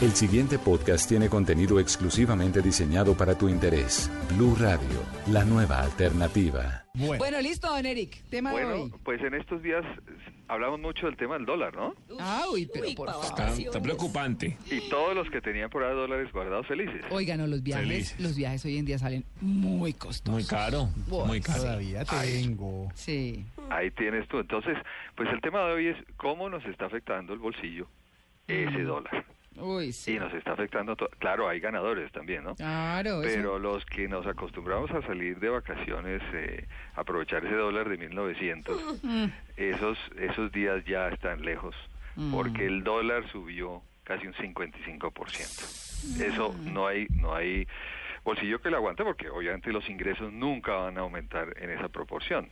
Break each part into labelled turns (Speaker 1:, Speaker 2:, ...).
Speaker 1: El siguiente podcast tiene contenido exclusivamente diseñado para tu interés. Blue Radio, la nueva alternativa.
Speaker 2: Bueno, listo, don Eric. Tema de
Speaker 3: Bueno,
Speaker 2: hoy.
Speaker 3: pues en estos días hablamos mucho del tema del dólar, ¿no?
Speaker 2: Ah, uy, pero por favor.
Speaker 4: Está, está preocupante.
Speaker 3: Y todos los que tenían por ahí dólares guardados felices.
Speaker 2: Oiga, no, los viajes,
Speaker 4: Felices.
Speaker 2: los viajes hoy en día salen muy costosos.
Speaker 4: Muy caro. Muy caro.
Speaker 5: Todavía tengo.
Speaker 2: Sí.
Speaker 3: Ahí tienes tú. Entonces, pues el tema de hoy es cómo nos está afectando el bolsillo ese dólar.
Speaker 2: Uy, sí.
Speaker 3: Y nos está afectando, claro, hay ganadores también, ¿no?
Speaker 2: Claro, eso.
Speaker 3: Pero los que nos acostumbramos a salir de vacaciones, eh, aprovechar ese dólar de 1900, esos, esos días ya están lejos, porque el dólar subió casi un 55%. Eso no hay, no hay bolsillo que lo aguante, porque obviamente los ingresos nunca van a aumentar en esa proporción.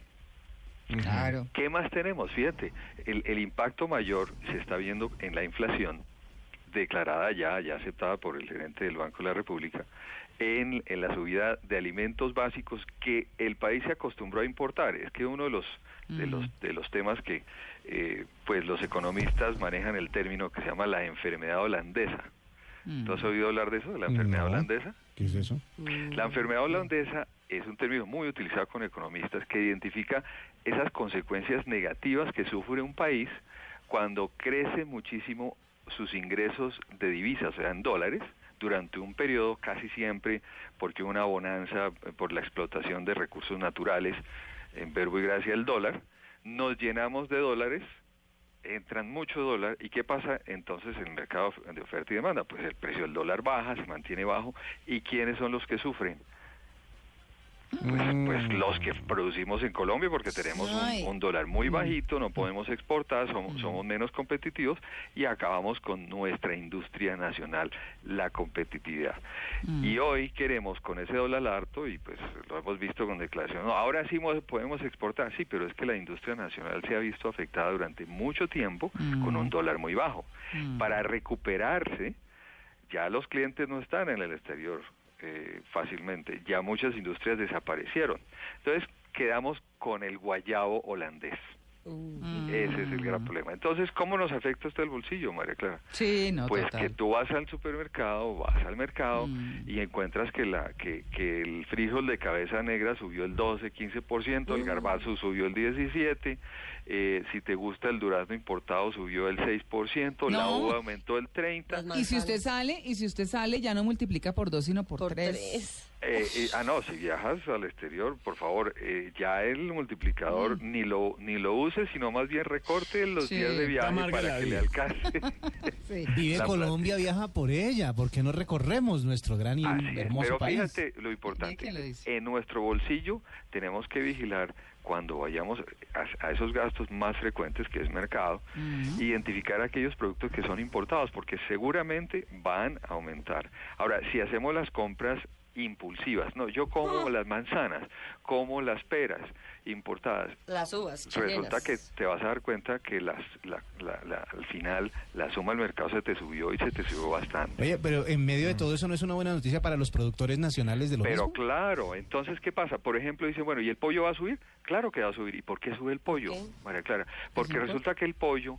Speaker 2: Claro.
Speaker 3: ¿Qué más tenemos? Fíjate, el, el impacto mayor se está viendo en la inflación declarada ya, ya aceptada por el gerente del Banco de la República, en, en la subida de alimentos básicos que el país se acostumbró a importar. Es que uno de los de los de los temas que eh, pues los economistas manejan el término que se llama la enfermedad holandesa. ¿Tú has oído hablar de eso, de la enfermedad
Speaker 5: No.
Speaker 3: holandesa?
Speaker 5: ¿Qué es eso?
Speaker 3: La enfermedad holandesa es un término muy utilizado con economistas que identifica esas consecuencias negativas que sufre un país cuando crece muchísimo sus ingresos de divisas, o sea, en dólares, durante un periodo casi siempre porque una bonanza eh, por la explotación de recursos naturales, en verbo y gracia el dólar, nos llenamos de dólares, entran mucho dólar y qué pasa entonces en el mercado de oferta y demanda pues el precio del dólar baja se mantiene bajo y quiénes son los que sufren pues, pues los que producimos en Colombia porque tenemos un, un dólar muy bajito no podemos exportar somos, somos menos competitivos y acabamos con nuestra industria nacional la competitividad. Y hoy queremos con ese dólar harto y pues lo hemos visto con declaración. No, ahora sí mo- podemos exportar sí pero es que la industria nacional se ha visto afectada durante mucho tiempo con un dólar muy bajo. Para recuperarse ya los clientes no están en el exterior eh, fácilmente, ya muchas industrias desaparecieron. Entonces quedamos con el guayabo holandés. Ese es el gran problema. Entonces, ¿cómo nos afecta esto el bolsillo, María Clara?
Speaker 2: Sí, no,
Speaker 3: pues
Speaker 2: total.
Speaker 3: que tú vas al supermercado, vas al mercado
Speaker 2: Mm.
Speaker 3: y encuentras que la que, que el frijol de cabeza negra subió el 12, 15%, el garbanzo subió el 17, eh, si te gusta el durazno importado subió el 6%, la
Speaker 2: No.
Speaker 3: uva aumentó el 30.
Speaker 2: Y si usted sale, y si usted sale, ya no multiplica por dos, sino por, tres.
Speaker 3: Eh, eh, ah, no, si viajas al exterior, por favor, eh, ya el multiplicador ni lo ni lo use, sino más bien recorte los
Speaker 2: Mm. Sí,
Speaker 3: días de viaje para que le alcance.
Speaker 2: Sí.
Speaker 3: La
Speaker 5: Colombia, viaja por ella. ¿Por qué no recorremos nuestro gran y
Speaker 3: Así es,
Speaker 5: hermoso
Speaker 3: pero
Speaker 5: país?
Speaker 3: fíjate lo importante.
Speaker 2: ¿quién lo?
Speaker 3: En nuestro bolsillo tenemos que vigilar cuando vayamos a, a esos gastos más frecuentes que es mercado, identificar aquellos productos que son importados, porque seguramente van a aumentar. Ahora, si hacemos las compras impulsivas, no, yo como las manzanas, como las peras importadas,
Speaker 6: Las uvas
Speaker 3: resulta
Speaker 6: chilenas.
Speaker 3: que te vas a dar cuenta que las, la- la- la- al final la suma del mercado se te subió y se te subió bastante.
Speaker 5: Oye, pero en medio de todo eso no es una buena noticia para los productores nacionales de lo
Speaker 3: Pero
Speaker 5: mismo.
Speaker 3: claro, entonces, ¿qué pasa? Por ejemplo, dicen, bueno, ¿y el pollo va a subir? Claro que va a subir. ¿Y por qué sube el pollo,
Speaker 6: qué?
Speaker 3: María Clara? Porque resulta que el pollo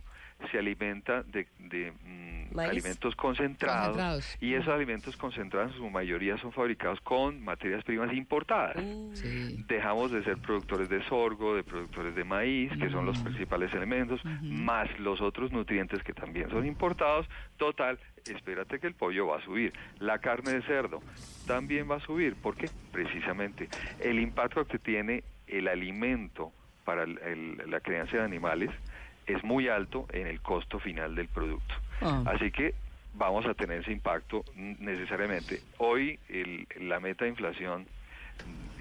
Speaker 3: se alimenta de, de, mm, alimentos concentrados,
Speaker 2: Concentrados.
Speaker 3: y esos alimentos concentrados en su mayoría son fabricados con materias primas importadas.
Speaker 2: Sí.
Speaker 3: Dejamos de ser productores de sorgo, de productores de maíz, que son los principales elementos, más los otros nutrientes que también son importados. Total, espérate que el pollo va a subir. La carne de cerdo también va a subir. ¿Por qué? Precisamente el impacto que tiene el alimento para el- el- la crianza de animales es muy alto en el costo final del producto.
Speaker 2: Ah.
Speaker 3: Así que vamos a tener ese impacto necesariamente. Hoy el- la meta de inflación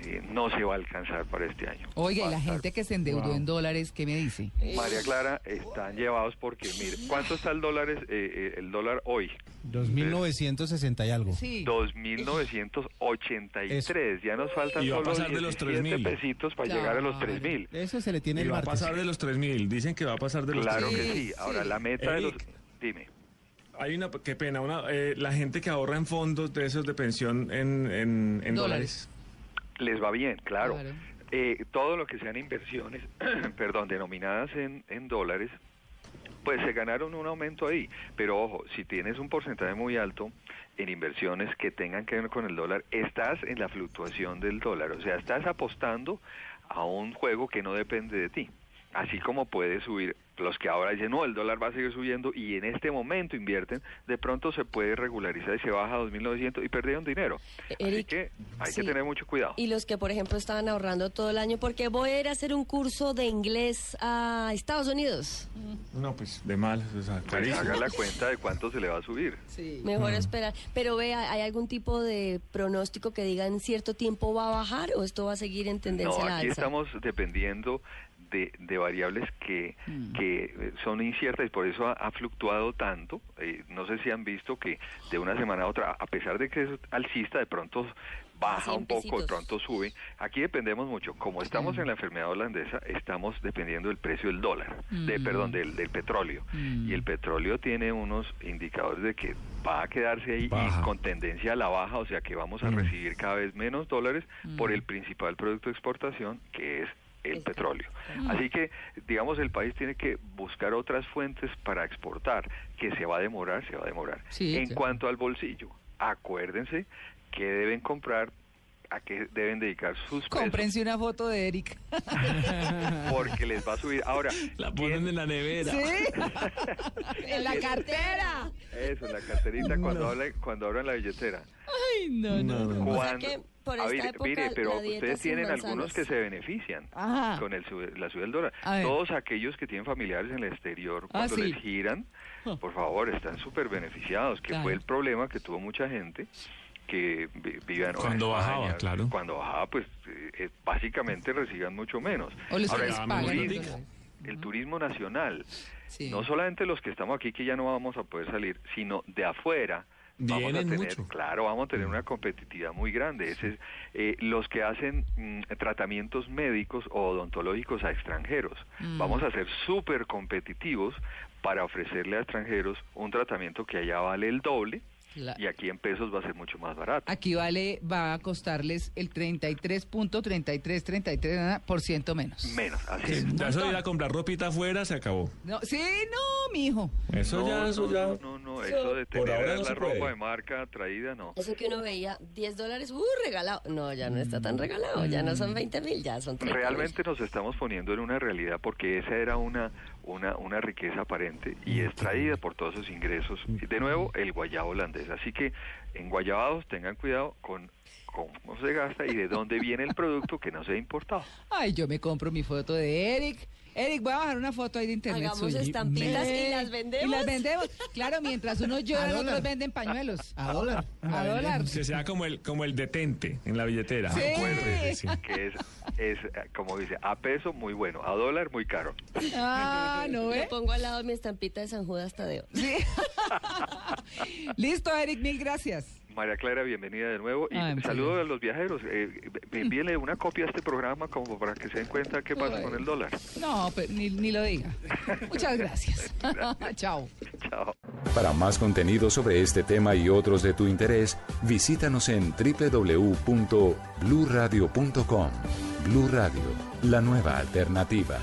Speaker 3: eh, no se va a alcanzar para este año.
Speaker 2: Oiga,
Speaker 3: Va
Speaker 2: y
Speaker 3: a
Speaker 2: la gente que se endeudó en dólares, ¿qué me dice?
Speaker 3: María Clara, están llevados porque, mire, ¿cuánto está el dólar, es- eh, eh, el dólar hoy?
Speaker 5: 2.960 y algo.
Speaker 2: Sí.
Speaker 3: 2.983. Ya nos faltan
Speaker 4: Y va a
Speaker 3: solo
Speaker 4: pasar de los
Speaker 3: 17
Speaker 4: 3.000.
Speaker 3: pesitos para llegar a los
Speaker 2: Claro.
Speaker 3: 3.000.
Speaker 5: Eso se le tiene
Speaker 4: Y
Speaker 5: el
Speaker 4: va a pasar de los 3.000. Dicen que va a pasar de los
Speaker 3: Claro
Speaker 4: 3.000.
Speaker 3: que
Speaker 2: Sí,
Speaker 3: sí. Ahora,
Speaker 2: sí.
Speaker 3: la meta de los... Dime.
Speaker 4: Hay una, qué pena, una, eh, la gente que ahorra en fondos de esos de pensión en, en, en
Speaker 2: Dólares.
Speaker 4: dólares.
Speaker 3: Les va bien, claro.
Speaker 2: Claro.
Speaker 3: Eh, todo lo que sean inversiones, perdón, denominadas en, en dólares, pues se ganaron un aumento ahí. Pero ojo, si tienes un porcentaje muy alto en inversiones que tengan que ver con el dólar, estás en la fluctuación del dólar. O sea, estás apostando a un juego que no depende de ti. Así como puede subir, los que ahora dicen, no, el dólar va a seguir subiendo y en este momento invierten, de pronto se puede regularizar y se baja a 2.900 y perdieron dinero. Así
Speaker 6: Eric,
Speaker 3: que hay
Speaker 6: sí.
Speaker 3: que tener mucho cuidado.
Speaker 6: Y los que, por ejemplo, estaban ahorrando todo el año, porque voy a ir a hacer un curso de inglés a Estados Unidos.
Speaker 4: No, pues de mal. O sea,
Speaker 3: Pues haga la cuenta de cuánto se le va a subir.
Speaker 2: Sí.
Speaker 6: Mejor esperar. Pero vea, ¿hay algún tipo de pronóstico que diga en cierto tiempo va a bajar o esto va a seguir en tendencia
Speaker 3: No,
Speaker 6: a la
Speaker 3: aquí
Speaker 6: alza?
Speaker 3: estamos dependiendo de, de variables que, que eh, son inciertas y por eso ha, ha fluctuado tanto. Eh, no sé si han visto que de una semana a otra, a pesar de que es alcista, de pronto baja
Speaker 6: 100
Speaker 3: un poco, de pronto sube. Aquí dependemos mucho. Como estamos en la enfermedad holandesa, estamos dependiendo del precio del dólar, de perdón, del, del petróleo. Y el petróleo tiene unos indicadores de que va a quedarse ahí y con tendencia a la baja, o sea que vamos a recibir cada vez menos dólares por el principal producto de exportación, que es el petróleo. Así que, digamos, el país tiene que buscar otras fuentes para exportar, que se va a demorar, se va a demorar.
Speaker 2: Sí,
Speaker 3: en cuanto al bolsillo, acuérdense que deben comprar, a qué deben dedicar sus pesos,
Speaker 2: Cómprense una foto de Eric.
Speaker 3: porque les va a subir. Ahora,
Speaker 4: La ponen
Speaker 3: ¿quién-
Speaker 4: en la nevera.
Speaker 2: en la cartera.
Speaker 3: Eso, en la carterita cuando, hablan, cuando abran la billetera.
Speaker 2: Ay, no, no, no.
Speaker 6: O sea
Speaker 3: Cuando-
Speaker 6: que por
Speaker 3: Ah,
Speaker 6: esta
Speaker 3: mire,
Speaker 6: época
Speaker 3: mire, pero
Speaker 6: la dieta
Speaker 3: ustedes tienen algunos que se benefician
Speaker 2: Ajá.
Speaker 3: con el la subida del dólar. Todos aquellos que tienen familiares en el exterior,
Speaker 2: Ah,
Speaker 3: cuando
Speaker 2: sí.
Speaker 3: les giran, por favor, están súper beneficiados, que
Speaker 2: Claro.
Speaker 3: fue el problema que tuvo mucha gente que vi- vivía en
Speaker 4: Cuando
Speaker 3: España,
Speaker 4: bajaba, claro.
Speaker 3: Cuando bajaba, pues eh, eh, básicamente recibían mucho menos.
Speaker 2: O les
Speaker 3: Ahora, el turismo, el turismo nacional,
Speaker 2: Sí.
Speaker 3: no solamente los que estamos aquí que ya no vamos a poder salir, sino de afuera. Vamos a
Speaker 4: Vienen
Speaker 3: tener,
Speaker 4: mucho.
Speaker 3: claro, vamos a tener una competitividad muy grande. Ese es, eh, los que hacen mm, tratamientos médicos o odontológicos a extranjeros. Vamos a ser súper competitivos para ofrecerle a extranjeros un tratamiento que allá vale el doble
Speaker 2: La-
Speaker 3: y aquí en pesos va a ser mucho más barato.
Speaker 2: Aquí vale, va a costarles el 33.3333 por ciento menos.
Speaker 3: Menos, así es.
Speaker 4: ya eso de ir a comprar ropita afuera se acabó.
Speaker 2: No, sí, no, mijo.
Speaker 4: Eso
Speaker 3: no,
Speaker 4: ya, eso
Speaker 3: no,
Speaker 4: ya.
Speaker 3: no, no, eso de
Speaker 4: Por
Speaker 3: tener
Speaker 4: ahora no
Speaker 3: la ropa
Speaker 4: puede.
Speaker 3: de marca traída, no.
Speaker 6: Eso que uno veía, 10 dólares, uh, regalado. No, ya no está tan regalado, ya no son 20 mil, ya son 30
Speaker 3: Realmente nos estamos poniendo en una realidad porque esa era una, una, una riqueza aparente y es traída por todos esos ingresos. Y De nuevo, el guayabo holandés. Así que en guayabados tengan cuidado con cómo se gasta y de dónde viene el producto que no se ha importado.
Speaker 2: Ay, yo me compro mi foto de Eric. Eric, voy a bajar una foto ahí de internet
Speaker 6: Hagamos
Speaker 2: suya.
Speaker 6: estampitas y
Speaker 2: Eh,
Speaker 6: las vendemos.
Speaker 2: Y las vendemos. Claro, mientras unos lloran, otros venden pañuelos.
Speaker 5: A dólar.
Speaker 2: A dólar.
Speaker 4: Que sea como el, como el detente en la billetera.
Speaker 2: Sí.
Speaker 3: Que es, es, eh, como dice, a peso muy bueno, a dólar muy caro.
Speaker 2: Ah, ¿no
Speaker 6: Le
Speaker 2: ve?
Speaker 6: pongo al lado mi estampita de San Judas Tadeo.
Speaker 2: Sí. Listo, Eric, mil gracias.
Speaker 3: María Clara, bienvenida de nuevo. Y
Speaker 2: Ay,
Speaker 3: saludo a
Speaker 2: gracias.
Speaker 3: los viajeros. Eh, envíele una copia a este programa como para que se den cuenta qué pasa
Speaker 2: Ay.
Speaker 3: con el dólar.
Speaker 2: No, pero ni, ni lo diga. Muchas gracias. Chao.
Speaker 3: Chao.
Speaker 1: Para más contenido sobre este tema y otros de tu interés, visítanos en www.bluradio.com. Blu Radio, la nueva alternativa.